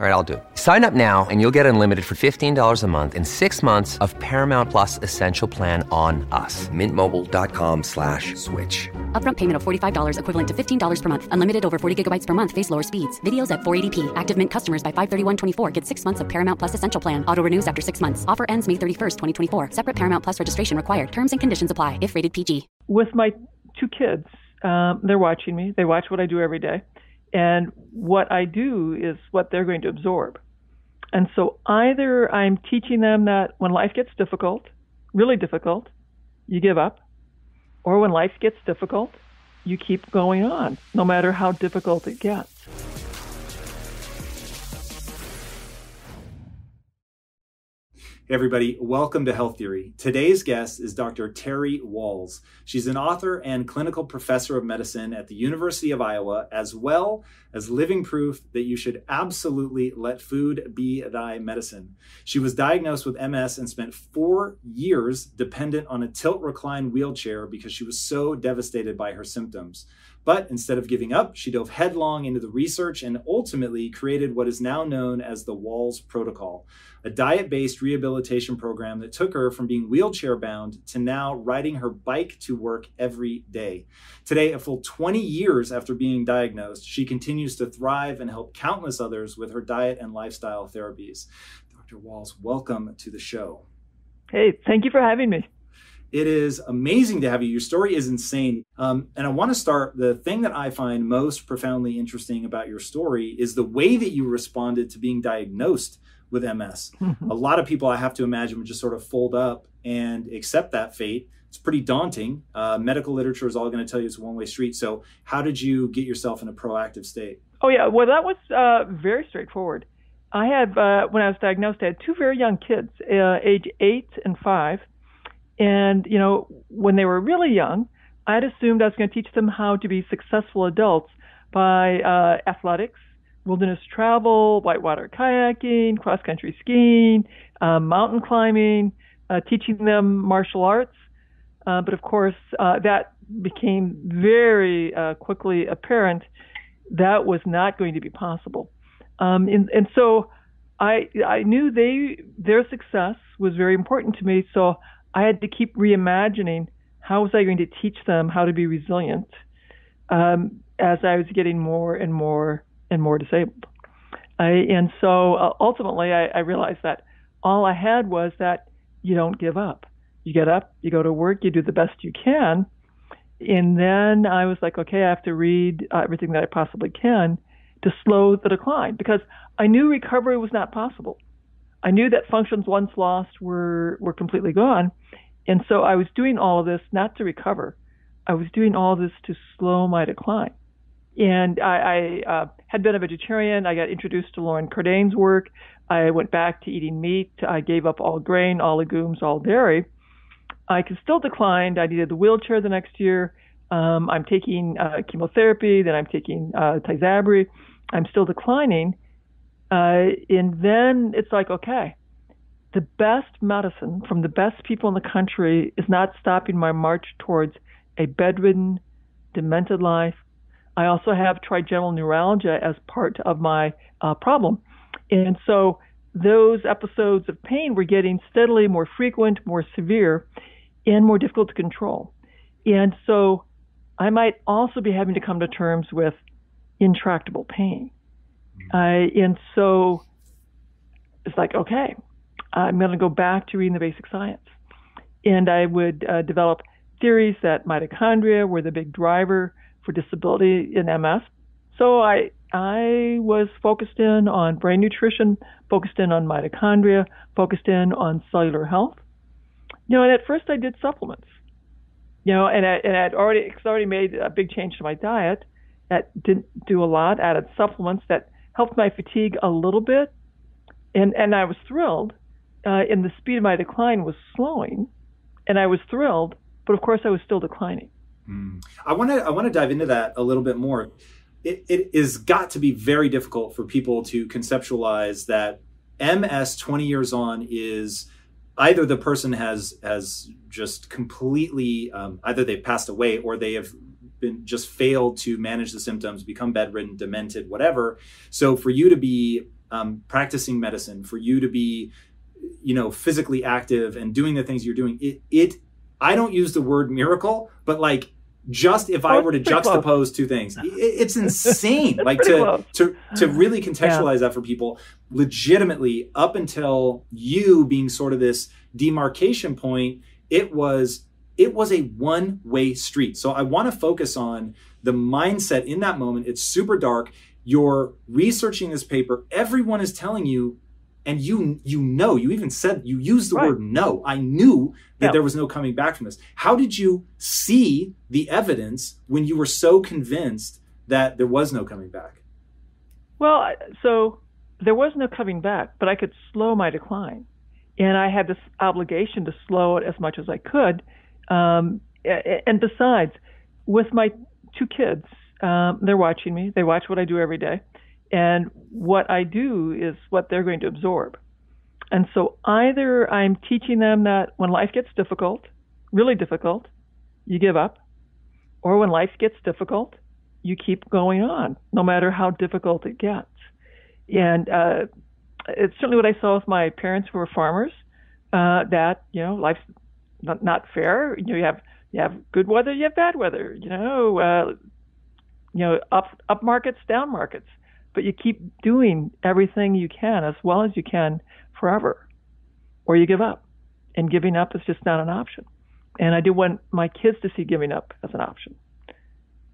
All right, I'll do it. Sign up now and you'll get unlimited for $15 a month in six months of Paramount Plus Essential Plan on us. Mintmobile.com slash switch. Upfront payment of $45 equivalent to $15 per month. Unlimited over 40 gigabytes per month. Face lower speeds. Videos at 480p. Active Mint customers by 531.24 get six months of Paramount Plus Essential Plan. Auto renews after six months. Offer ends May 31st, 2024. Separate Paramount Plus registration required. Terms and conditions apply if rated PG. With my two kids, um, they're watching me. They watch what I do every day. And what I do is what they're going to absorb. And so either I'm teaching them that when life gets difficult, really difficult, you give up, or when life gets difficult, you keep going on, no matter how difficult it gets. Hey everybody, welcome to Health Theory. Today's guest is Dr. Terry Wahls. She's an author and clinical professor of medicine at the University of Iowa, as well as living proof that you should absolutely let food be thy medicine. She was diagnosed with MS and spent four years dependent on a tilt recline wheelchair because she was so devastated by her symptoms. But instead of giving up, she dove headlong into the research and ultimately created what is now known as the Wahls Protocol, a diet based rehabilitation program that took her from being wheelchair bound to now riding her bike to work every day. Today, a full 20 years after being diagnosed, she continues to thrive and help countless others with her diet and lifestyle therapies. Dr. Wahls, welcome to the show. Hey, thank you for having me. It is amazing to have you. Your story is insane. Um, and I want to start the thing that I find most profoundly interesting about your story is the way that you responded to being diagnosed with MS. Mm-hmm. A lot of people, I have to imagine, would just sort of fold up and accept that fate. It's pretty daunting. Uh, medical literature is all going to tell you it's a one way street. So, how did you get yourself in a proactive state? Oh, yeah. Well, that was uh, very straightforward. I had, uh, when I was diagnosed, I had two very young kids, uh, age eight and five and, you know, when they were really young, I'd assumed I was going to teach them how to be successful adults by uh, athletics, wilderness travel, whitewater kayaking, cross country skiing, uh, mountain climbing, uh, teaching them martial arts. Uh, but of course, uh, that became very uh, quickly apparent that was not going to be possible. Um, and, and so I I knew they their success was very important to me. So I had to keep reimagining how was I going to teach them how to be resilient um, as I was getting more and more and more disabled. I, and so uh, ultimately, I, I realized that all I had was that you don't give up. You get up, you go to work, you do the best you can. And then I was like, okay, I have to read uh, everything that I possibly can to slow the decline because I knew recovery was not possible. I knew that functions once lost were, were completely gone. And so I was doing all of this not to recover. I was doing all this to slow my decline. And I, I uh, had been a vegetarian. I got introduced to Loren Cordain's work. I went back to eating meat. I gave up all grain, all legumes, all dairy. I could still declined. I needed the wheelchair the next year. Um, I'm taking uh, chemotherapy. Then I'm taking uh, Tysabri. I'm still declining. Uh, and then it's like, okay, the best medicine from the best people in the country is not stopping my march towards a bedridden, demented life. I also have trigeminal neuralgia as part of my uh, problem. And so those episodes of pain were getting steadily more frequent, more severe, and more difficult to control. And so I might also be having to come to terms with intractable pain. Uh, and so it's like, okay, I'm going to go back to reading the basic science. And I would uh, develop theories that mitochondria were the big driver for disability in MS. So I I was focused in on brain nutrition, focused in on mitochondria, focused in on cellular health. You know, and at first I did supplements. you know, and I, and I'd already already made a big change to my diet that didn't do a lot. Added supplements that helped my fatigue a little bit, and and I was thrilled. Uh, and the speed of my decline was slowing, and I was thrilled. But of course, I was still declining. Mm. I want to I want to dive into that a little bit more. It, it is got to be very difficult for people to conceptualize that MS 20 years on is either the person has has just completely um, either they've passed away or they have been just failed to manage the symptoms, become bedridden, demented, whatever. So for you to be um, practicing medicine, for you to be you know physically active and doing the things you're doing, it it I don't use the word miracle, but like just if I were to juxtapose close. two things, it's insane. like to, to to really contextualize yeah. that for people, legitimately, up until you being sort of this demarcation point, it was it was a one way street. So I want to focus on the mindset in that moment. It's super dark. You're researching this paper. Everyone is telling you and you you know you even said you used the right. word no i knew that yeah. there was no coming back from this how did you see the evidence when you were so convinced that there was no coming back well so there was no coming back but i could slow my decline and i had this obligation to slow it as much as i could um, and besides with my two kids um, they're watching me they watch what i do every day and what I do is what they're going to absorb. And so either I'm teaching them that when life gets difficult, really difficult, you give up, or when life gets difficult, you keep going on, no matter how difficult it gets. And uh, it's certainly what I saw with my parents who were farmers. Uh, that you know, life's not, not fair. You know, you have you have good weather, you have bad weather. You know, uh, you know, up up markets, down markets but you keep doing everything you can as well as you can forever, or you give up. And giving up is just not an option. And I do want my kids to see giving up as an option.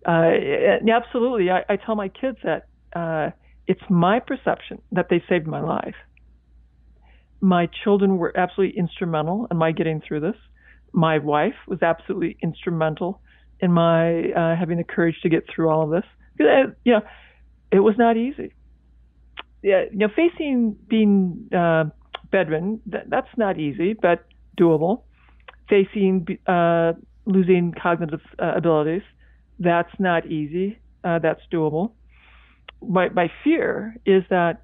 Uh, absolutely, I, I, tell my kids that uh, it's my perception that they saved my life. My children were absolutely instrumental in my getting through this. My wife was absolutely instrumental in my uh, having the courage to get through all of this. Because, uh, you know, it was not easy. Yeah, you know, facing being uh, bedridden, that, that's not easy, but doable. Facing uh, losing cognitive uh, abilities, that's not easy. Uh, that's doable. My, my fear is that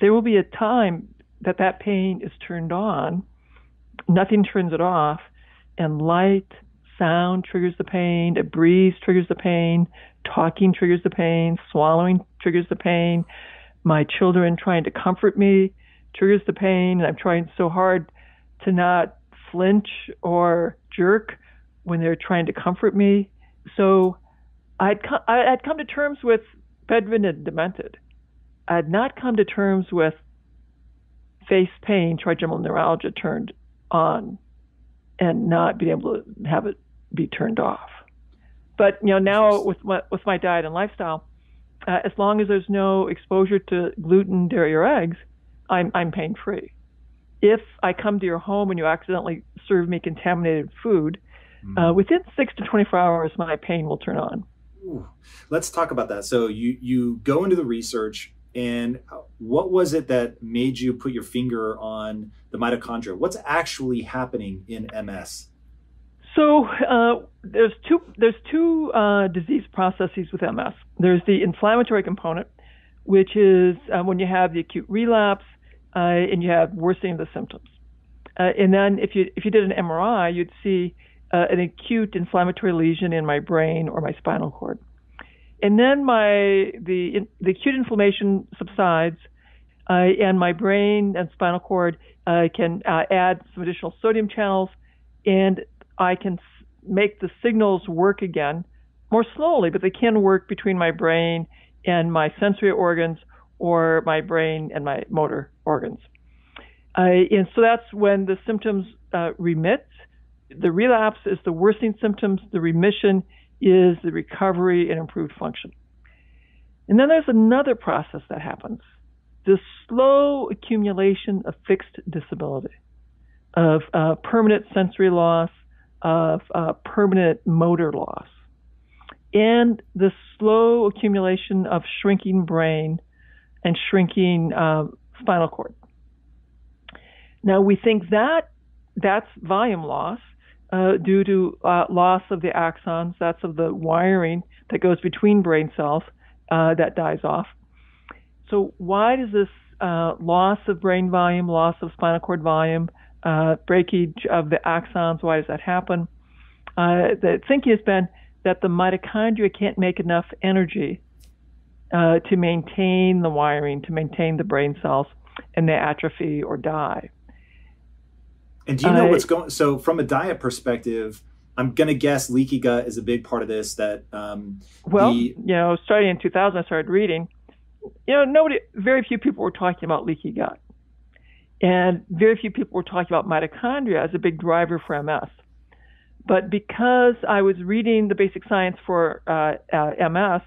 there will be a time that that pain is turned on, nothing turns it off, and light, sound triggers the pain, a breeze triggers the pain, talking triggers the pain, swallowing triggers the pain, my children trying to comfort me triggers the pain, and I'm trying so hard to not flinch or jerk when they're trying to comfort me. So I'd come, I'd come to terms with bedridden and demented. I'd not come to terms with face pain, trigeminal neuralgia turned on, and not be able to have it be turned off. But you know now with my, with my diet and lifestyle, uh, as long as there's no exposure to gluten, dairy, or eggs, I'm I'm pain free. If I come to your home and you accidentally serve me contaminated food, mm. uh, within six to 24 hours, my pain will turn on. Ooh. Let's talk about that. So you you go into the research, and what was it that made you put your finger on the mitochondria? What's actually happening in MS? So uh, there's two there's two uh, disease processes with MS. There's the inflammatory component, which is uh, when you have the acute relapse uh, and you have worsening of the symptoms. Uh, and then if you if you did an MRI, you'd see uh, an acute inflammatory lesion in my brain or my spinal cord. And then my the the acute inflammation subsides, and my brain and spinal cord can add some additional sodium channels and I can make the signals work again more slowly, but they can work between my brain and my sensory organs or my brain and my motor organs. Uh, and so that's when the symptoms uh, remit. The relapse is the worsening symptoms. The remission is the recovery and improved function. And then there's another process that happens the slow accumulation of fixed disability, of uh, permanent sensory loss, of uh, permanent motor loss and the slow accumulation of shrinking brain and shrinking um, spinal cord. Now we think that that's volume loss uh, due to uh, loss of the axons, that's of the wiring that goes between brain cells uh, that dies off. So why does this uh, loss of brain volume, loss of spinal cord volume, uh, breakage of the axons, why does that happen? Uh, the thinking has been that the mitochondria can't make enough energy to maintain the wiring, to maintain the brain cells, and they atrophy or die. And do you know uh, what's going? So, from a diet perspective, I'm going to guess leaky gut is a big part of this. That um, well, the... you know, starting in 2000, I started reading. You know, nobody, very few people were talking about leaky gut, and very few people were talking about mitochondria as a big driver for MS. But because I was reading the basic science for uh, uh, MS,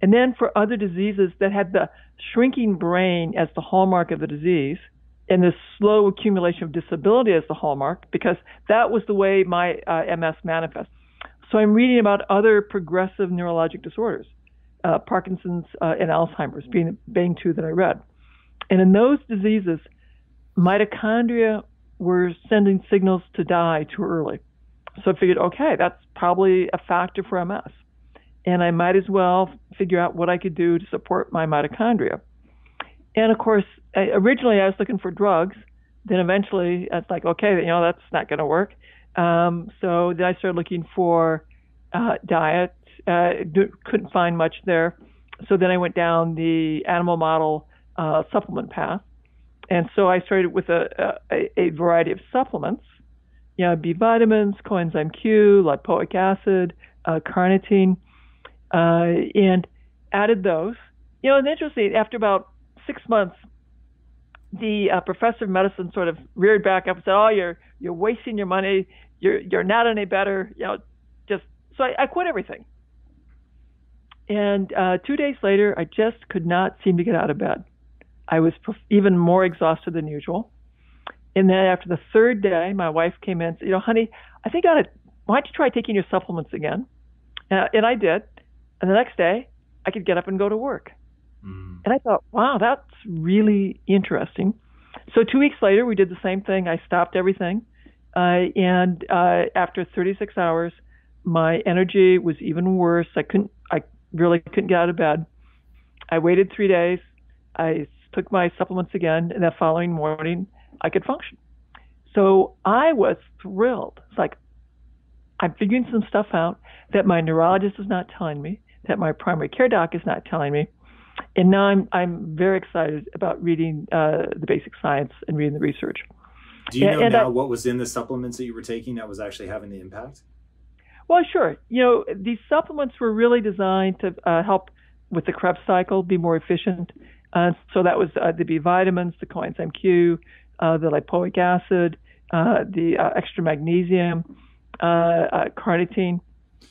and then for other diseases that had the shrinking brain as the hallmark of the disease, and this slow accumulation of disability as the hallmark, because that was the way my uh, MS manifests. So I'm reading about other progressive neurologic disorders, uh, Parkinson's uh, and Alzheimer's being being two that I read. And in those diseases, mitochondria were sending signals to die too early. So I figured, okay, that's probably a factor for MS. And I might as well figure out what I could do to support my mitochondria. And of course, originally I was looking for drugs. Then eventually it's like, okay, you know, that's not going to work. Um, so then I started looking for uh, diet. Uh, couldn't find much there. So then I went down the animal model uh, supplement path. And so I started with a, a, a variety of supplements you know, B vitamins, coenzyme Q, lipoic acid, uh, carnitine, uh, and added those. You know, and interesting, after about six months, the uh, professor of medicine sort of reared back up and said, "Oh, you're you're wasting your money. You're you're not any better. You know, just so I, I quit everything." And uh, two days later, I just could not seem to get out of bed. I was even more exhausted than usual. And then after the third day, my wife came in and said, you know, honey, I think I ought to, why don't you try taking your supplements again? Uh, and I did. And the next day, I could get up and go to work. Mm. And I thought, wow, that's really interesting. So two weeks later, we did the same thing. I stopped everything. Uh, and uh, after 36 hours, my energy was even worse. I couldn't, I really couldn't get out of bed. I waited three days. I took my supplements again, and that following morning, I could function. So I was thrilled. It's like I'm figuring some stuff out that my neurologist is not telling me, that my primary care doc is not telling me, and now I'm I'm very excited about reading uh, the basic science and reading the research. Do you know and now I, what was in the supplements that you were taking that was actually having the impact? Well, sure. You know, these supplements were really designed to uh, help with the Krebs cycle, be more efficient. Uh, so that was uh, the B vitamins, the coenzyme Q, uh, the lipoic acid, uh, the uh, extra magnesium, carnitine.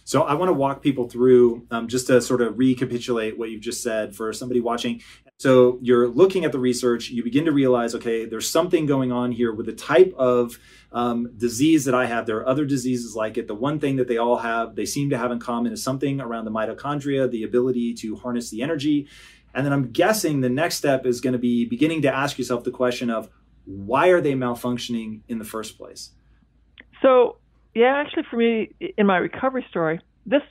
So I want to walk people through um, just to sort of recapitulate what you've just said for somebody watching. So you're looking at the research, you begin to realize, okay, there's something going on here with the type of um, disease that I have. There are other diseases like it. The one thing that they all have, they seem to have in common, is something around the mitochondria, the ability to harness the energy. And then I'm guessing the next step is going to be beginning to ask yourself the question of why are they malfunctioning in the first place? So, yeah, actually, for me, in my recovery story, this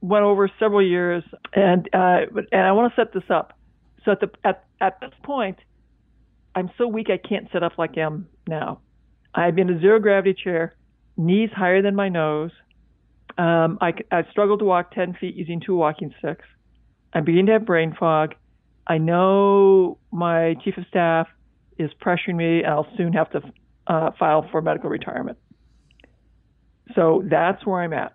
went over several years, and uh, and I want to set this up. So at the at at this point, I'm so weak I can't sit up like I am now. I'm in a zero gravity chair, knees higher than my nose. Um, I, I struggle to walk 10 feet using two walking sticks. I'm beginning to have brain fog. I know my chief of staff is pressuring me, and I'll soon have to uh, file for medical retirement. So that's where I'm at.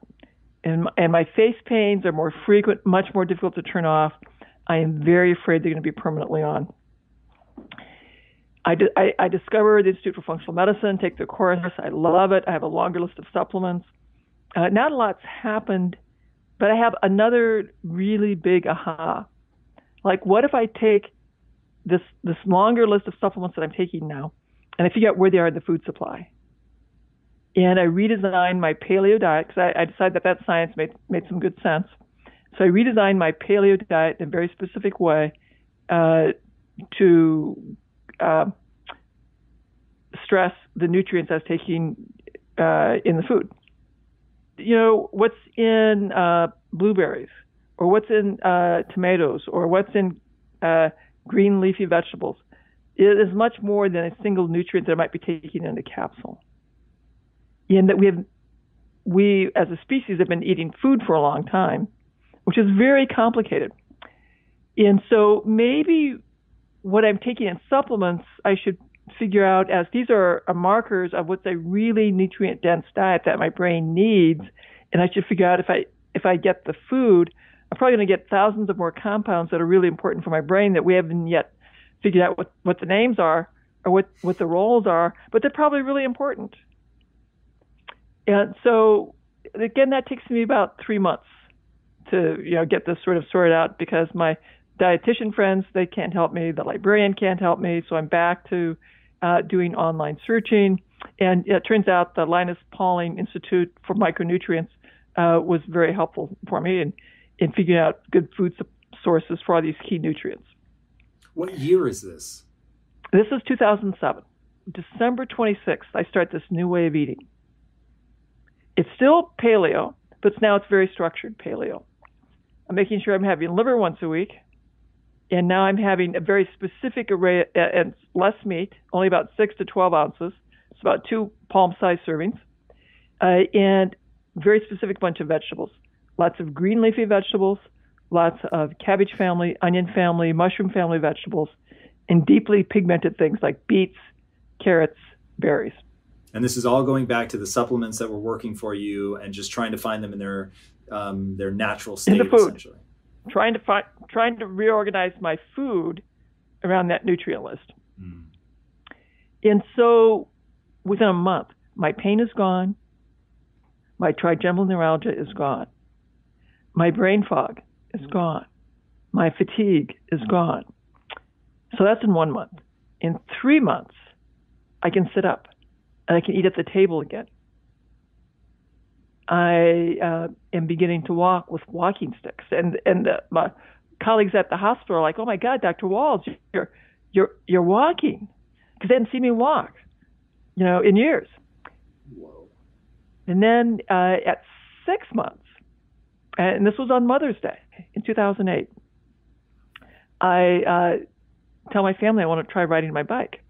And, and my face pains are more frequent, much more difficult to turn off. I am very afraid they're going to be permanently on. I, di- I, I discovered the Institute for Functional Medicine, take the course. I love it. I have a longer list of supplements. Uh, not a lot's happened, but I have another really big aha. Like, what if I take this this longer list of supplements that I'm taking now, and I figure out where they are in the food supply. And I redesigned my paleo diet because I, I decided that that science made made some good sense. So I redesigned my paleo diet in a very specific way uh, to uh, stress the nutrients I was taking uh, in the food. You know, what's in uh, blueberries, or what's in uh, tomatoes, or what's in uh, green leafy vegetables. It is much more than a single nutrient that I might be taking in a capsule. In that we have, we as a species have been eating food for a long time, which is very complicated. And so maybe what I'm taking in supplements, I should figure out as these are markers of what's a really nutrient dense diet that my brain needs, and I should figure out if I if I get the food, I'm probably going to get thousands of more compounds that are really important for my brain that we haven't yet figured out what what the names are or what what the roles are, but they're probably really important. And so again, that takes me about three months to you know get this sort of sorted out because my dietitian friends they can't help me, the librarian can't help me, so I'm back to uh, doing online searching. And it turns out the Linus Pauling Institute for Micronutrients uh, was very helpful for me in, in figuring out good food sources for all these key nutrients. What year is this? This is 2007. December 26th, I start this new way of eating. It's still paleo, but now it's very structured paleo. I'm making sure I'm having liver once a week, and now I'm having a very specific array uh, and less meat, only about six to 12 ounces. It's about two palm-sized servings, uh, and very specific bunch of vegetables. Lots of green leafy vegetables, lots of cabbage family, onion family, mushroom family vegetables, and deeply pigmented things like beets, carrots, berries. And this is all going back to the supplements that were working for you and just trying to find them in their um, their natural state, in the food. Trying to find, trying to reorganize my food around that nutrient list. Mm. And so, within a month, my pain is gone. My trigeminal neuralgia is gone. My brain fog is gone. My fatigue is gone. So that's in one month. In three months, I can sit up and I can eat at the table again. I uh, am beginning to walk with walking sticks, and and uh, my colleagues at the hospital are like, "Oh my God, Dr. Wahls, you're you're you're walking," because they hadn't seen me walk, you know, in years. Whoa. And then uh, at six months, and this was on Mother's Day in 2008. I uh, tell my family I want to try riding my bike,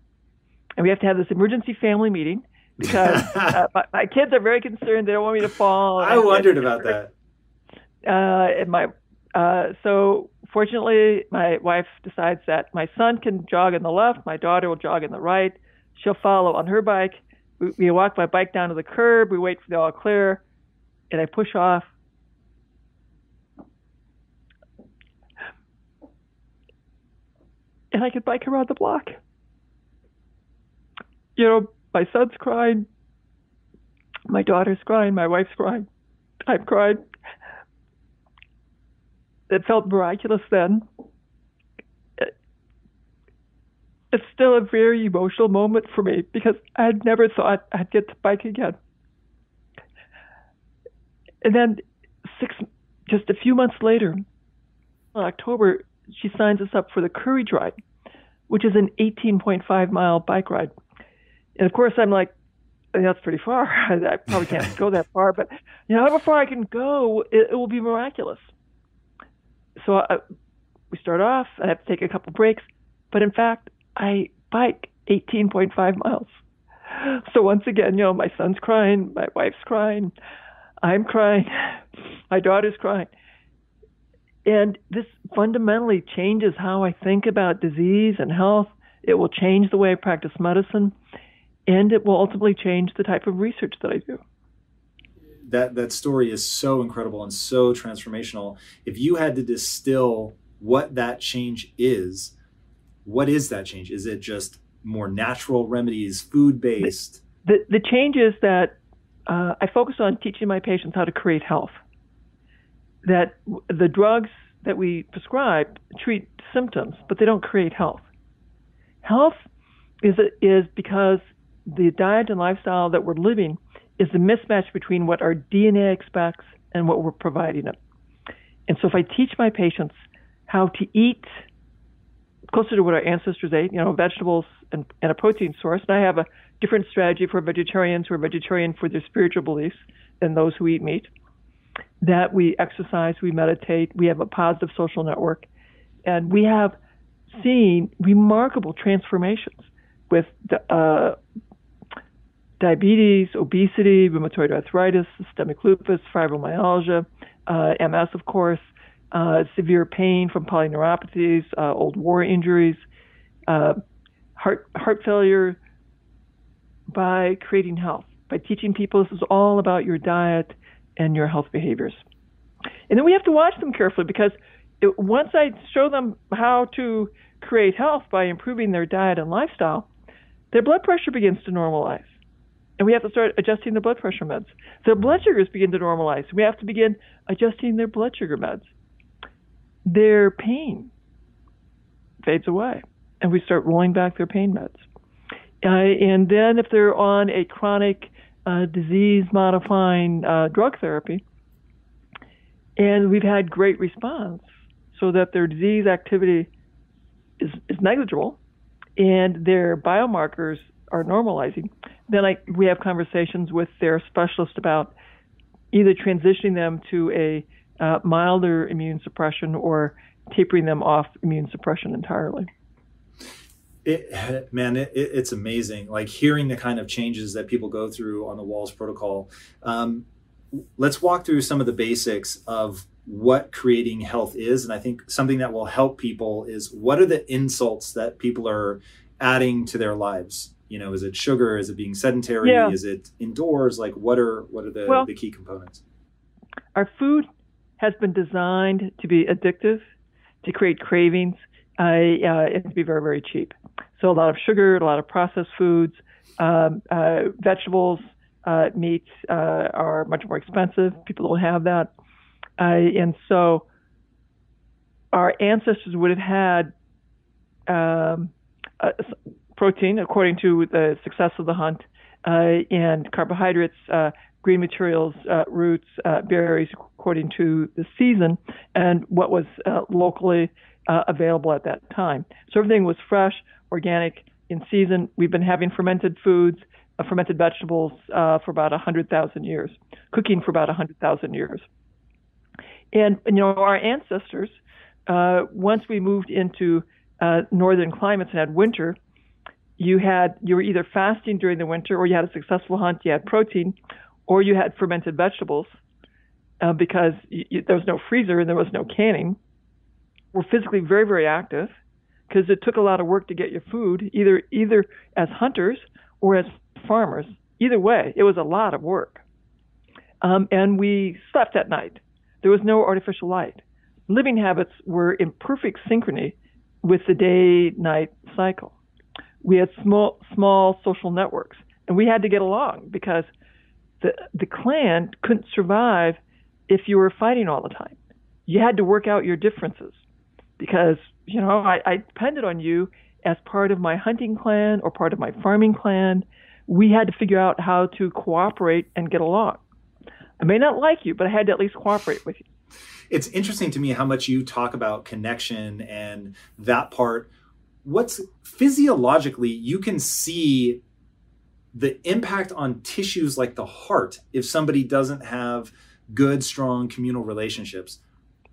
and we have to have this emergency family meeting because uh, my, my, kids are very concerned. They don't want me to fall. I wondered about that. Uh, and my uh, so fortunately, my wife decides that my son can jog in the left, my daughter will jog in the right. She'll follow on her bike. We, we walk my bike down to the curb. We wait for the all clear, and I push off and I could bike around the block. You know, my son's crying, my daughter's crying, my wife's crying, I'm crying. It felt miraculous then. it's still a very emotional moment for me because I never thought I'd get to bike again. And then six, just a few months later, in October, she signs us up for the Courage Ride, which is an 18.5 mile bike ride. And of course, I'm like, that's pretty far. I probably can't go that far, but you know, however far I can go, it, it will be miraculous. So I, we start off. I have to take a couple breaks, but in fact, I bike 18.5 miles. So once again, you know, my son's crying, my wife's crying, I'm crying, my daughter's crying. And this fundamentally changes how I think about disease and health. It will change the way I practice medicine, and it will ultimately change the type of research that I do. That that story is so incredible and so transformational. If you had to distill what that change is, what is that change? Is it just more natural remedies, food based? The, the, the change is that uh, I focus on teaching my patients how to create health that the drugs that we prescribe treat symptoms, but they don't create health. Health is is because the diet and lifestyle that we're living is the mismatch between what our DNA expects and what we're providing them. And so if I teach my patients how to eat closer to what our ancestors ate, you know, vegetables and, and a protein source, and I have a different strategy for vegetarians who are vegetarian for their spiritual beliefs than those who eat meat, that we exercise, we meditate, we have a positive social network, and we have seen remarkable transformations with the, uh, diabetes, obesity, rheumatoid arthritis, systemic lupus, fibromyalgia, uh, MS, of course, uh, severe pain from polyneuropathies, uh, old war injuries, uh, heart heart failure. By creating health, by teaching people this is all about your diet and your health behaviors, and then we have to watch them carefully because it, once I show them how to create health by improving their diet and lifestyle, their blood pressure begins to normalize and we have to start adjusting their blood pressure meds. Their blood sugars begin to normalize. We have to begin adjusting their blood sugar meds. Their pain fades away, and we start rolling back their pain meds. Uh, and then, if they're on a chronic uh, disease modifying uh, drug therapy, and we've had great response, so that their disease activity is, is negligible and their biomarkers are normalizing, then I, we have conversations with their specialist about either transitioning them to a uh, milder immune suppression or tapering them off immune suppression entirely. It, man, it, it's amazing. Like hearing the kind of changes that people go through on the Wahls protocol. Um, let's walk through some of the basics of what creating health is. And I think something that will help people is what are the insults that people are adding to their lives? You know is it sugar? Is it being sedentary? Yeah. is it indoors? Like what are what are the, well, the key components? Our food has been designed to be addictive to create cravings uh, uh, and to be very very cheap. So a lot of sugar a lot of processed foods um, uh, vegetables uh, meats uh, are much more expensive. People don't have that. Uh, and so our ancestors would have had um, protein according to the success of the hunt, uh, and carbohydrates, uh, green materials, uh, roots, uh, berries according to the season and what was uh, locally uh, available at that time. So everything was fresh, organic, in season. We've been having fermented foods, fermented vegetables for about 100,000 years, cooking for about 100,000 years. And, you know, our ancestors, once we moved into northern climates and had winter, you had you were either fasting during the winter or you had a successful hunt you had protein or you had fermented vegetables uh, because you, you, there was no freezer and there was no canning. We're physically very very active because it took a lot of work to get your food either either as hunters or as farmers. Either way it was a lot of work. Um, and we slept at night. There was no artificial light. Living habits were in perfect synchrony with the day night cycle we had small small social networks, and we had to get along because the the clan couldn't survive if you were fighting all the time. You had to work out your differences because you know I, I depended on you as part of my hunting clan or part of my farming clan. We had to figure out how to cooperate and get along. I may not like you, but I had to at least cooperate with you. It's interesting to me how much you talk about connection and that part what's physiologically you can see the impact on tissues like the heart if somebody doesn't have good strong communal relationships.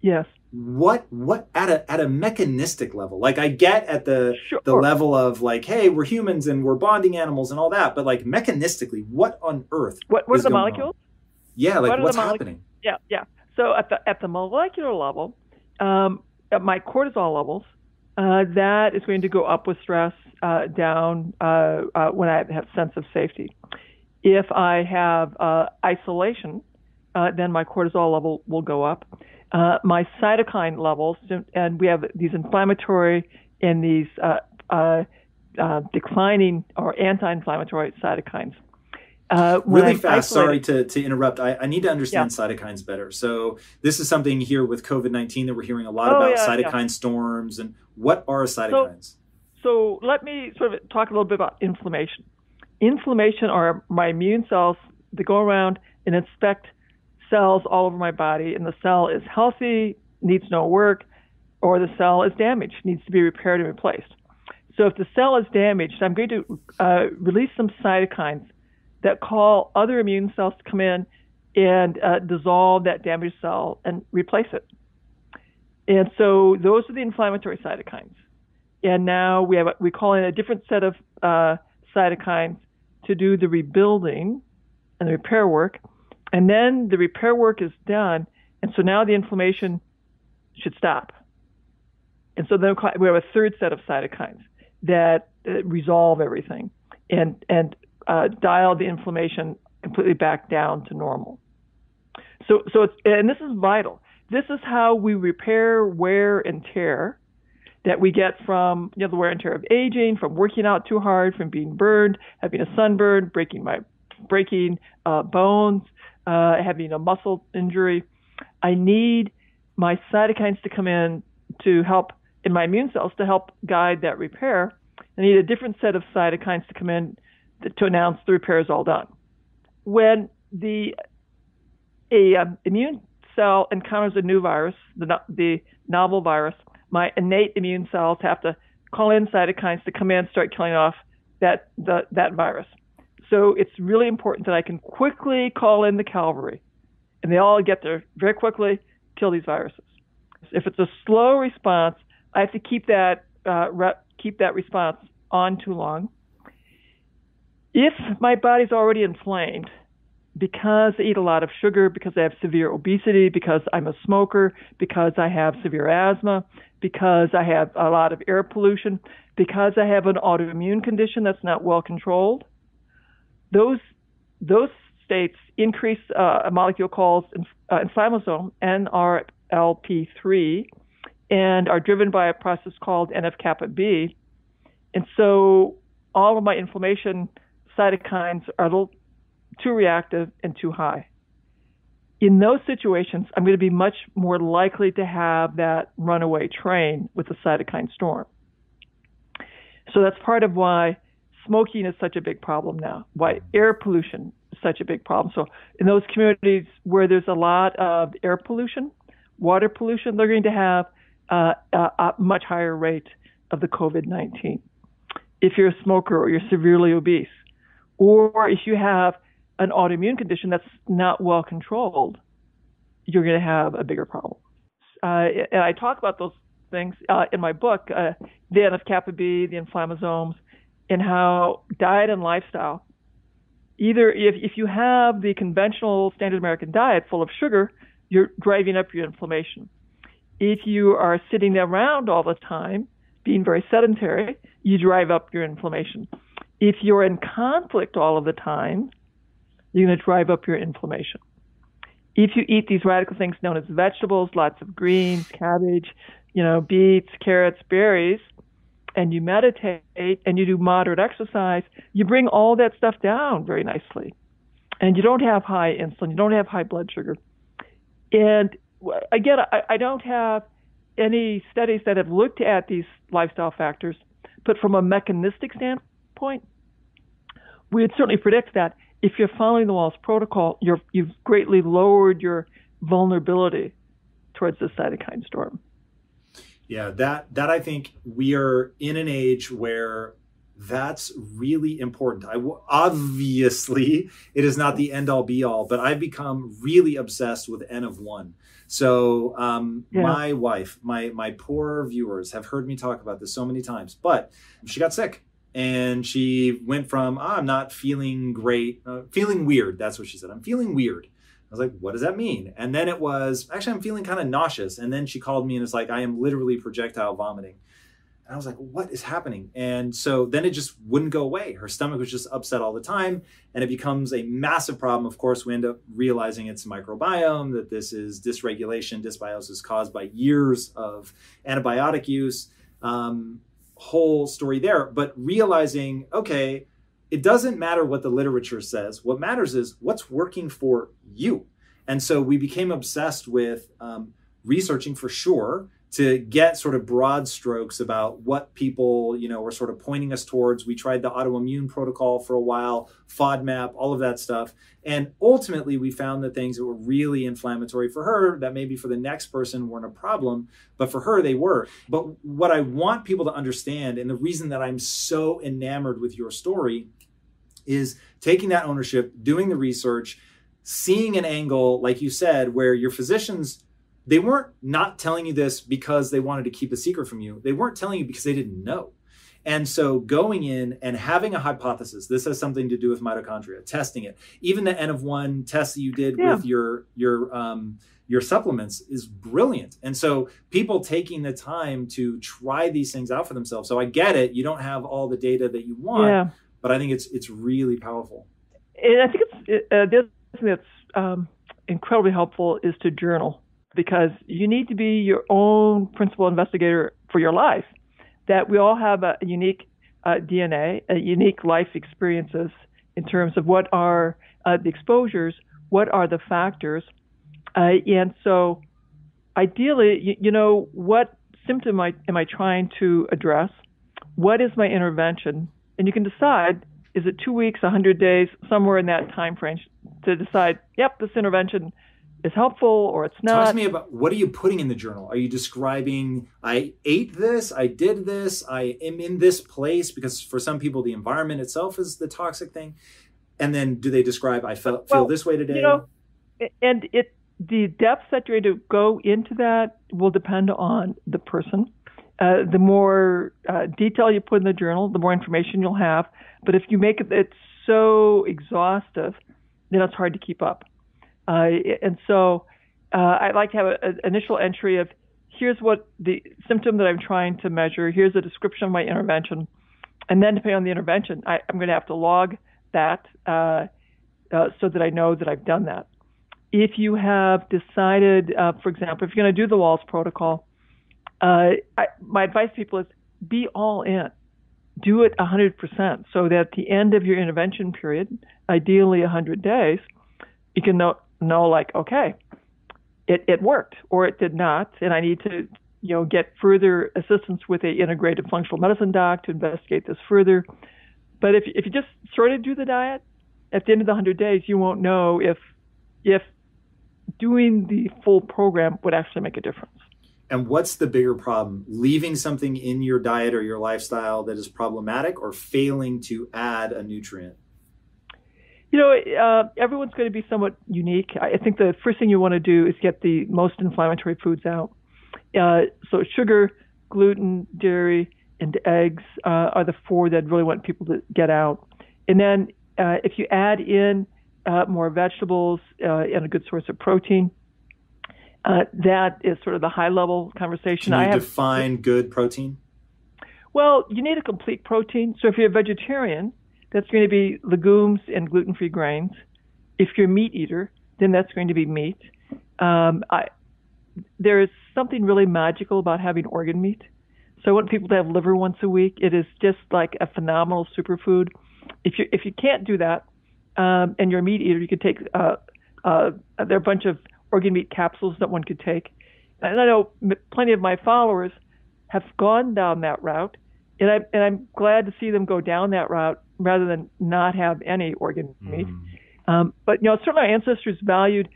Yes. What what at a at a mechanistic level? Like i get at the sure. the level of like hey we're humans and we're bonding animals and all that but like mechanistically what on earth what what are the molecules on? yeah like what what's happening? Yeah yeah. So at the at the molecular level um, my cortisol levels uh, that is going to go up with stress, uh, down uh, uh, when I have sense of safety. If I have uh, isolation, uh, then my cortisol level will go up. my cytokine levels, and we have these inflammatory and these declining or anti-inflammatory cytokines. Uh, really I'm fast, sorry to, to interrupt. I, I need to understand yeah. cytokines better. So, this is something here with COVID 19 that we're hearing a lot oh, about yeah, cytokine yeah. storms. And what are cytokines? So, so, let me sort of talk a little bit about inflammation. Inflammation are my immune cells that go around and inspect cells all over my body, and the cell is healthy, needs no work, or the cell is damaged, needs to be repaired and replaced. So if the cell is damaged, I'm going to uh, release some cytokines that call other immune cells to come in and uh, dissolve that damaged cell and replace it. And so those are the inflammatory cytokines. And now we have a, we call in a different set of uh, cytokines to do the rebuilding and the repair work. And then the repair work is done, and so now the inflammation should stop. And so then we have a third set of cytokines that uh, resolve everything and and uh, dial the inflammation completely back down to normal. So so it's and this is vital. This is how we repair wear and tear that we get from you know the wear and tear of aging, from working out too hard, from being burned, having a sunburn, breaking my breaking uh, bones, uh, having a muscle injury. I need my cytokines to come in to help in my immune cells to help guide that repair. I need a different set of cytokines to come in to announce the repair is all done. When the a um, immune cell encounters a new virus, the, the novel virus, my innate immune cells have to call in cytokines to come in, start killing off that the, that virus. So it's really important that I can quickly call in the cavalry, and they all get there very quickly, kill these viruses. If it's a slow response, I have to keep that uh, re- keep that response on too long. If my body's already inflamed, because I eat a lot of sugar, because I have severe obesity, because I'm a smoker, because I have severe asthma, because I have a lot of air pollution, because I have an autoimmune condition that's not well controlled, those those states increase uh, a molecule called uh, inflammasome NRLP3 and are driven by a process called NF kappa B. And so all of my inflammation cytokines are a little too reactive and too high. In those situations, I'm going to be much more likely to have that runaway train with the cytokine storm. So that's part of why smoking is such a big problem now, why air pollution is such a big problem. So in those communities where there's a lot of air pollution, water pollution, they're going to have uh, a, much higher rate of the COVID 19. If you're a smoker or you're severely obese, or if you have an autoimmune condition that's not well controlled, you're going to have a bigger problem. Uh, and I talk about those things uh, in my book, uh, the NF kappa B, the inflammasomes, and how diet and lifestyle. Either if, if you have the conventional standard American diet full of sugar, you're driving up your inflammation. If you are sitting around all the time, being very sedentary, you drive up your inflammation. If you're in conflict all of the time, you're going to drive up your inflammation. If you eat these radical things known as vegetables, lots of greens, cabbage, you know, beets, carrots, berries, and you meditate and you do moderate exercise, you bring all that stuff down very nicely. And you don't have high insulin, you don't have high blood sugar. And again, I, I don't have any studies that have looked at these lifestyle factors, but from a mechanistic standpoint, we would certainly predict that if you're following the Wahls protocol, you have greatly lowered your vulnerability towards the cytokine storm. Yeah, that that I think we are in an age where that's really important. I obviously it is not the end all be all, but I've become really obsessed with N of one. So um, yeah. my wife, my my poor viewers have heard me talk about this so many times, but she got sick and she went from oh, I'm not feeling great, uh, feeling weird. That's what she said. I'm feeling weird. I was like, what does that mean? And then it was actually I'm feeling kind of nauseous. And then she called me and it's like I am literally projectile vomiting. And I was like, what is happening? And so then it just wouldn't go away. Her stomach was just upset all the time. And it becomes a massive problem. Of course, we end up realizing it's microbiome, that this is dysregulation, dysbiosis caused by years of antibiotic use. Um, whole story there. But realizing, okay, it doesn't matter what the literature says. What matters is what's working for you. And so we became obsessed with um, researching for sure to get sort of broad strokes about what people, you know, were sort of pointing us towards. We tried the autoimmune protocol for a while, FODMAP, all of that stuff. And ultimately, we found the things that were really inflammatory for her that maybe for the next person weren't a problem, but for her, they were. But what I want people to understand, and the reason that I'm so enamored with your story, is taking that ownership, doing the research, seeing an angle, like you said, where your physicians they weren't not telling you this because they wanted to keep a secret from you. They weren't telling you because they didn't know. And so going in and having a hypothesis, this has something to do with mitochondria, testing it. Even the N of one test that you did yeah. with your your um, your supplements is brilliant. And so people taking the time to try these things out for themselves. So I get it. You don't have all the data that you want, yeah. but I think it's it's really powerful. And I think it's uh, the other thing that's um, incredibly helpful is to journal because you need to be your own principal investigator for your life. That we all have a unique uh, DNA, a unique life experiences in terms of what are uh, the exposures, what are the factors, uh, and so ideally, you, you, know, what symptom I, am I trying to address? What is my intervention? And you can decide is it two weeks, 100 days, somewhere in that time frame to decide, yep, this intervention is helpful or it's not. Talk to me about what are you putting in the journal? Are you describing I ate this, I did this, I am in this place because for some people the environment itself is the toxic thing, and then do they describe I felt feel well, this way today? You know, and it the depth that you're going to go into that will depend on the person. Uh, the more uh, detail you put in the journal, the more information you'll have. But if you make it it's so exhaustive, then it's hard to keep up. Uh, and so uh, I'd like to have an initial entry of here's what the symptom that I'm trying to measure, here's a description of my intervention, and then depending on the intervention, I, am going to have to log that uh, uh, so that I know that I've done that. If you have decided, uh, for example, if you're going to do the Wahls protocol, uh, I, my advice to people is be all in. Do it 100% so that at the end of your intervention period, ideally 100 days, you can know, know like, okay, it, it worked or it did not, and I need to, you know, get further assistance with a integrated functional medicine doc to investigate this further. But if if you just sort of do the diet, at the end of the 100 days, you won't know if if doing the full program would actually make a difference. And what's the bigger problem? Leaving something in your diet or your lifestyle that is problematic or failing to add a nutrient? You know, uh, everyone's going to be somewhat unique. I think the first thing you want to do is get the most inflammatory foods out. Uh, so sugar, gluten, dairy, and eggs uh, are the four that really want people to get out. And then uh, if you add in uh, more vegetables uh, and a good source of protein, that is sort of the high level conversation. Can you I have, define good protein? Well, you need a complete protein. So if you're a vegetarian, that's going to be legumes and gluten free grains. If you're a meat eater, then that's going to be meat. Um, I, there is something really magical about having organ meat. So I want people to have liver once a week. It is just like a phenomenal superfood. If you if you can't do that, um, and you're a meat eater, you could take. Uh, uh, there are a bunch of organ meat capsules that one could take. And I know plenty of my followers have gone down that route, and I and I'm glad to see them go down that route rather than not have any organ meat. Mm. Um, but you know, certainly our ancestors valued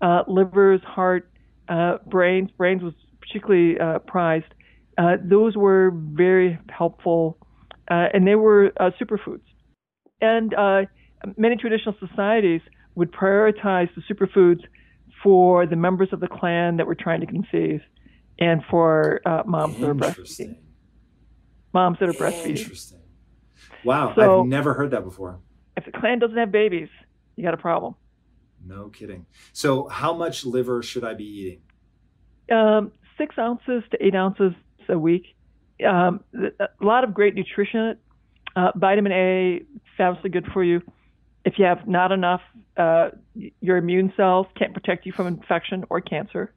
uh, livers, heart, uh, brains. Brains was particularly uh, prized. Uh, those were very helpful, uh, and they were uh, superfoods. And many traditional societies would prioritize the superfoods for the members of the clan that were trying to conceive, and for moms that are breastfeeding. Moms that are breastfeeding. Interesting. Wow, so, I've never heard that before. If the clan doesn't have babies, you got a problem. No kidding. So, how much liver should I be eating? Um, six ounces to eight ounces a week. Um, a lot of great nutrition in it. Uh, vitamin A, fabulously good for you. If you have not enough, uh, your immune cells can't protect you from infection or cancer.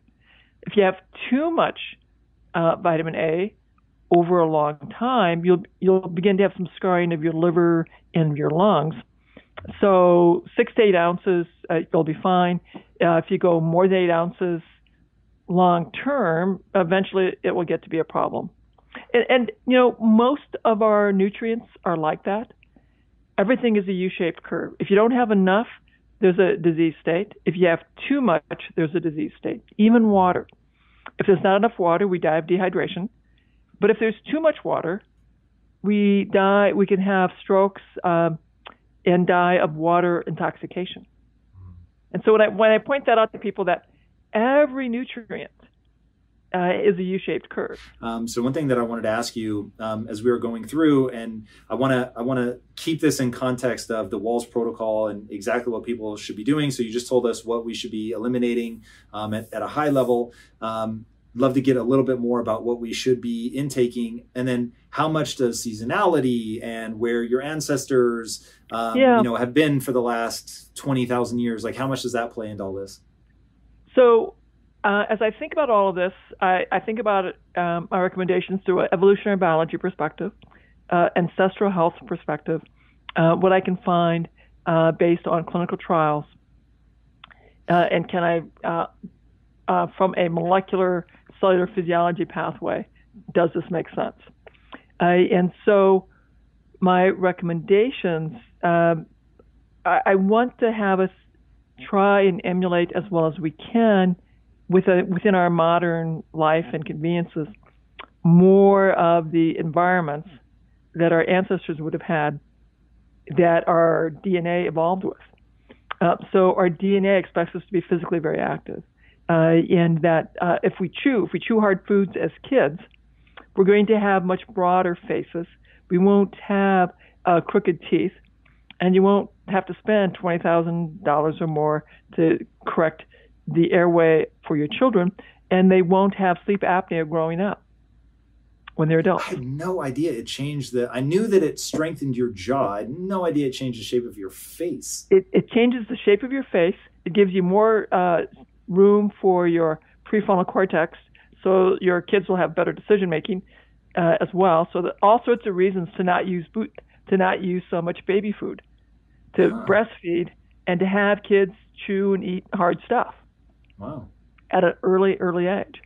If you have too much uh, vitamin A, over a long time, you'll you'll begin to have some scarring of your liver and your lungs. So six to eight ounces, uh, you'll be fine. Uh, if you go more than eight ounces, long term, eventually it will get to be a problem. And, and, you know, most of our nutrients are like that. Everything is a U-shaped curve. If you don't have enough, there's a disease state. If you have too much, there's a disease state. Even water. If there's not enough water, we die of dehydration. But if there's too much water, we die. We can have strokes um, and die of water intoxication. And so when I when I point that out to people that every nutrient uh, is a U-shaped curve. Um, so one thing that I wanted to ask you um, as we were going through, and I want to I want to keep this in context of the Wahls protocol and exactly what people should be doing. So you just told us what we should be eliminating um, at, at, a high level. Love to get a little bit more about what we should be intaking, and then how much does seasonality and where your ancestors, um, yeah. you know, have been for the last twenty thousand years. Like, how much does that play into all this? So uh, as I think about all of this, I, I think about it, um, my recommendations through an evolutionary biology perspective, uh, ancestral health perspective, uh, what I can find uh, based on clinical trials, uh, and can I, uh, from a molecular cellular physiology pathway, does this make sense? and so, my recommendations, um, I, I want to have us try and emulate as well as we can with a, within our modern life and conveniences more of the environments that our ancestors would have had that our DNA evolved with. Uh, so our DNA expects us to be physically very active, uh, and that uh, if we chew, if we chew hard foods as kids, we're going to have much broader faces. We won't have uh, crooked teeth, and you won't have to spend twenty thousand dollars or more to correct the airway for your children, and they won't have sleep apnea growing up when they're adults. I had no idea it changed the. I knew that it strengthened your jaw. I had no idea it changed the shape of your face. It, it changes the shape of your face. It gives you more uh, room for your prefrontal cortex, so your kids will have better decision making uh, as well. So that all sorts of reasons to not use boot, to not use so much baby food, to breastfeed, and to have kids chew and eat hard stuff. Wow. At an early, early age.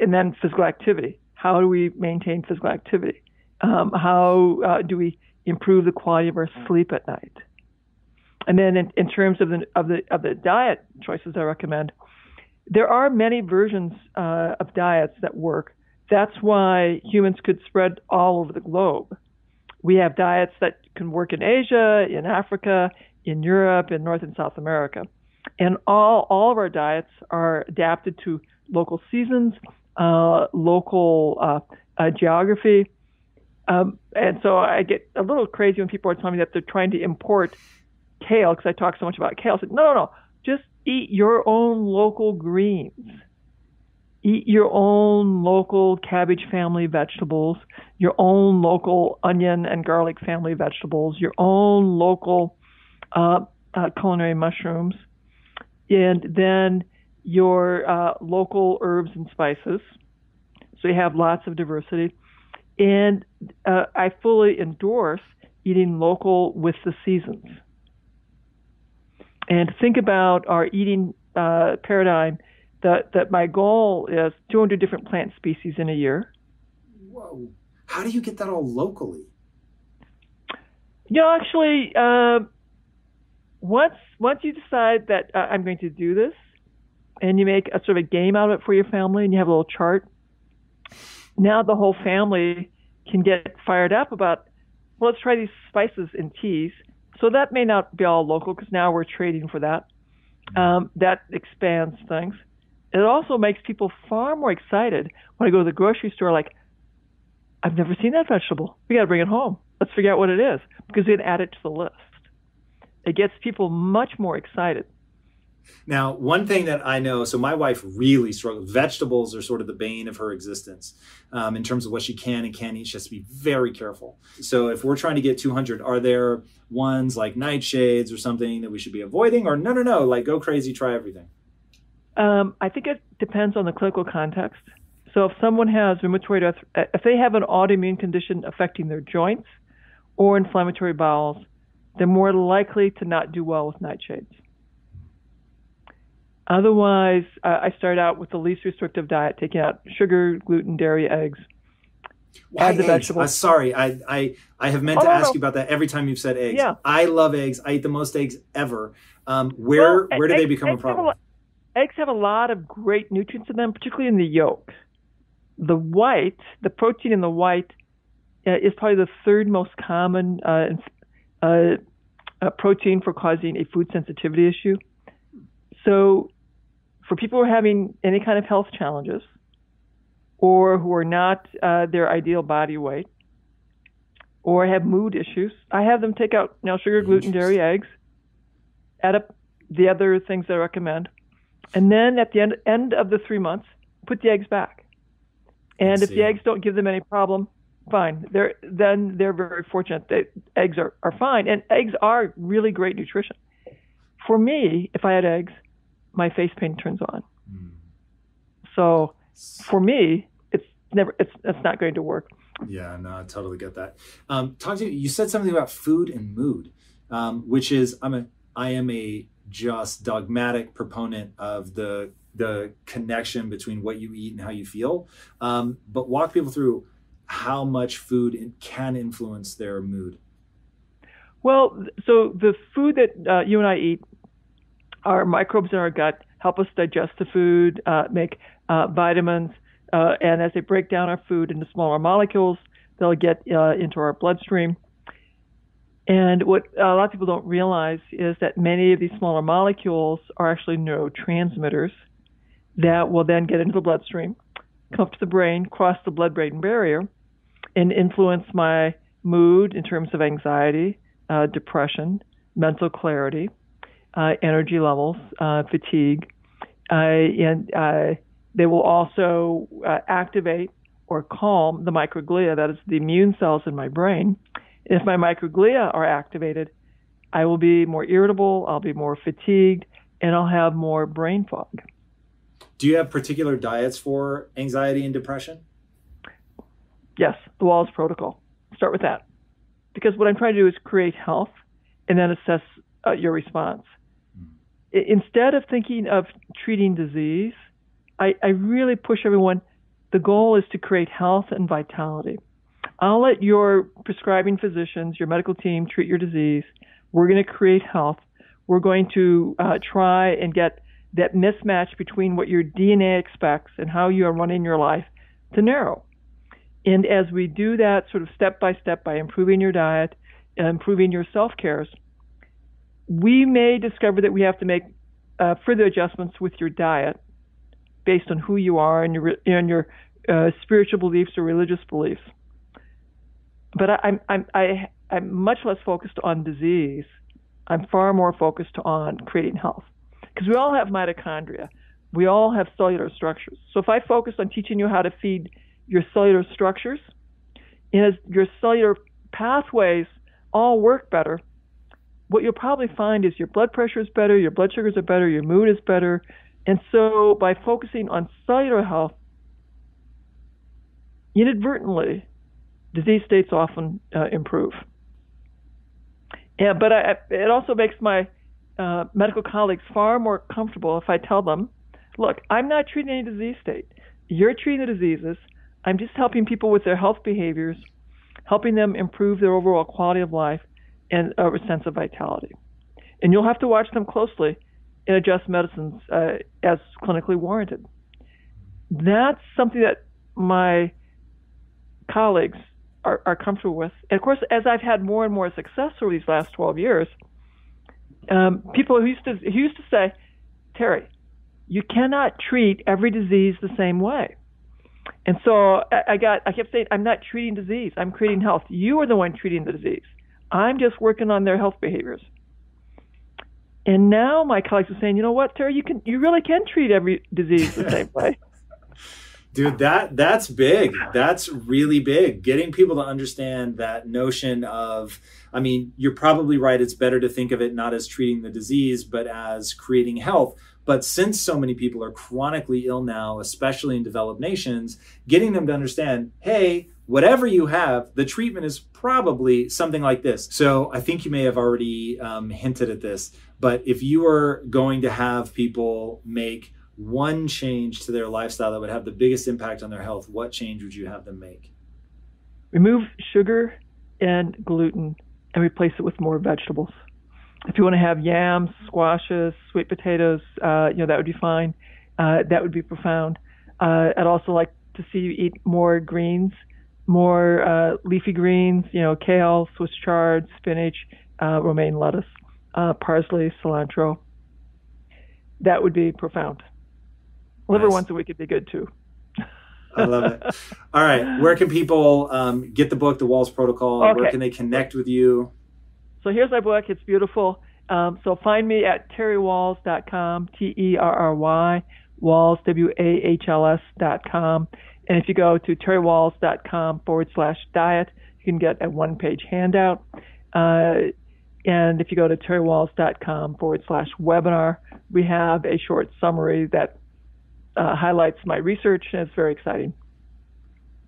And then physical activity. How do we maintain physical activity? Um, how uh, do we improve the quality of our sleep at night? And then in, in terms of the, of, the, of the diet choices I recommend, there are many versions uh, of diets that work. That's why humans could spread all over the globe. We have diets that can work in Asia, in Africa, in Europe, in North and South America. And all, all of our diets are adapted to local seasons, uh, local uh, uh, geography. Um, and so I get a little crazy when people are telling me that they're trying to import kale because I talk so much about kale. I said, no, no, no. Just eat your own local greens. Eat your own local cabbage family vegetables, your own local onion and garlic family vegetables, your own local uh, uh, culinary mushrooms and then your uh, local herbs and spices. So you have lots of diversity. And uh, I fully endorse eating local with the seasons. And think about our eating uh, paradigm that, that my goal is 200 different plant species in a year. Whoa. How do you get that all locally? You know, actually, uh, once once you decide that uh, I'm going to do this, and you make a sort of a game out of it for your family, and you have a little chart, now the whole family can get fired up about, well, let's try these spices and teas. So that may not be all local because now we're trading for that. Um, that expands things. It also makes people far more excited when I go to the grocery store. Like, I've never seen that vegetable. We got to bring it home. Let's figure out what it is because we can add it to the list. It gets people much more excited. Now, one thing that I know, so my wife really struggles. Vegetables are sort of the bane of her existence um, in terms of what she can and can't eat. She has to be very careful. So, if we're trying to get 200, are there ones like nightshades or something that we should be avoiding? Or no, no, no, like go crazy, try everything? Um, I think it depends on the clinical context. So, if someone has rheumatoid arthritis, if they have an autoimmune condition affecting their joints or inflammatory bowels, they're more likely to not do well with nightshades. Otherwise, uh, I start out with the least restrictive diet, taking out sugar, gluten, dairy, eggs. Why add the eggs? vegetables. Uh, sorry, I, I I have meant Oh, to no, ask no. you about that every time you've said eggs. Yeah. I love eggs. I eat the most eggs ever. Um, where Well, where do they become a eggs have problem? eggs have a lot of great nutrients in them, particularly in the yolk. The white, the protein in the white, uh, is probably the third most common uh, uh, uh, protein for causing a food sensitivity issue. So, for people who are having any kind of health challenges, or who are not uh, their ideal body weight, or have mood issues, I have them take out you know, sugar, gluten, dairy, eggs, add up the other things I recommend, and then at the end end of the three months, put the eggs back. And if the eggs don't give them any problem, fine. They're then they're very fortunate that eggs are, are fine. And eggs are really great nutrition. For me, if I had eggs, my face pain turns on. Hmm. So for me, it's never it's it's not going to work. Yeah, no, I totally get that. Um, talk to you. You said something about food and mood, um, which is I'm a I am a just dogmatic proponent of the the connection between what you eat and how you feel. Um, but walk people through how much food can influence their mood. Well, so the food that uh, you and I eat, our microbes in our gut help us digest the food, uh, make uh, vitamins, uh, and as they break down our food into smaller molecules, they'll get uh, into our bloodstream. And what a lot of people don't realize is that many of these smaller molecules are actually neurotransmitters that will then get into the bloodstream, come up to the brain, cross the blood-brain barrier, and influence my mood in terms of anxiety, uh, depression, mental clarity, energy levels, uh, fatigue, uh, and uh, they will also uh, activate or calm the microglia, that is the immune cells in my brain. If my microglia are activated, I will be more irritable, I'll be more fatigued, and I'll have more brain fog. Do you have particular diets for anxiety and depression? Yes, the Wahls Protocol. Start with that. Because what I'm trying to do is create health and then assess uh, your response. Instead of thinking of treating disease, I, I really push everyone. The goal is to create health and vitality. I'll let your prescribing physicians, your medical team treat your disease. We're going to create health. We're going to uh, try and get that mismatch between what your DNA expects and how you are running your life to narrow. And as we do that sort of step by step by improving your diet, and improving your self cares, we may discover that we have to make uh, further adjustments with your diet based on who you are and your and your uh, spiritual beliefs or religious beliefs. But I, I'm I'm I, I'm much less focused on disease. I'm far more focused on creating health because we all have mitochondria. We all have cellular structures. So if I focus on teaching you how to feed your cellular structures, and as your cellular pathways all work better, what you'll probably find is your blood pressure is better, your blood sugars are better, your mood is better. And so by focusing on cellular health, inadvertently, disease states often uh, improve. Yeah, but I, it also makes my uh, medical colleagues far more comfortable if I tell them, look, I'm not treating any disease state. You're treating the diseases. I'm just helping people with their health behaviors, helping them improve their overall quality of life and a sense of vitality. And you'll have to watch them closely and adjust medicines uh, as clinically warranted. That's something that my colleagues are, are comfortable with. And of course, as I've had more and more success over these last 12 years, um, people who used to who used to say, Terry, you cannot treat every disease the same way. And so I, I got I kept saying, I'm not treating disease. I'm creating health. You are the one treating the disease. I'm just working on their health behaviors. And now my colleagues are saying, you know what, Terry, you can you really can treat every disease the same way. Dude, that that's big. That's really big. Getting people to understand that notion of I mean, you're probably right. It's better to think of it not as treating the disease, but as creating health. But since so many people are chronically ill now, especially in developed nations, getting them to understand, hey, whatever you have, the treatment is probably something like this. So I think you may have already um, hinted at this, But if you are going to have people make one change to their lifestyle that would have the biggest impact on their health, what change would you have them make? Remove sugar and gluten and replace it with more vegetables. If you want to have yams, squashes, sweet potatoes, uh, you know that would be fine. Uh, that would be profound. Uh, I'd also like to see you eat more greens, more uh, leafy greens. You know, kale, Swiss chard, spinach, uh, romaine lettuce, uh, parsley, cilantro. That would be profound. Liver Nice. once a week would be good too. I love it. All right. Where can people um, get the book, The Wahls Protocol? Where can they connect with you? So here's my book. It's beautiful. Um, so find me at terrywahls.com, T E R R Y, Wahls, W A H L S dot com. And if you go to terrywahls.com forward slash diet, you can get a one page handout. Uh, and if you go to terrywahls.com forward slash webinar, we have a short summary that uh, highlights my research, and it's very exciting.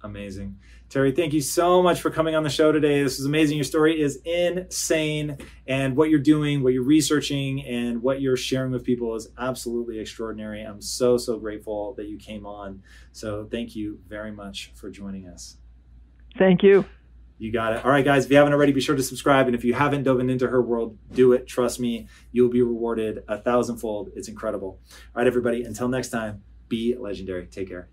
Amazing. Terry, thank you so much for coming on the show today. This is amazing. Your story is insane. And what you're doing, what you're researching, and what you're sharing with people is absolutely extraordinary. I'm so, so grateful that you came on. So thank you very much for joining us. Thank you. You got it. All right, guys, if you haven't already, be sure to subscribe. And if you haven't dove into her world, do it. Trust me, you'll be rewarded a thousandfold. It's incredible. All right, everybody, until next time, be legendary. Take care.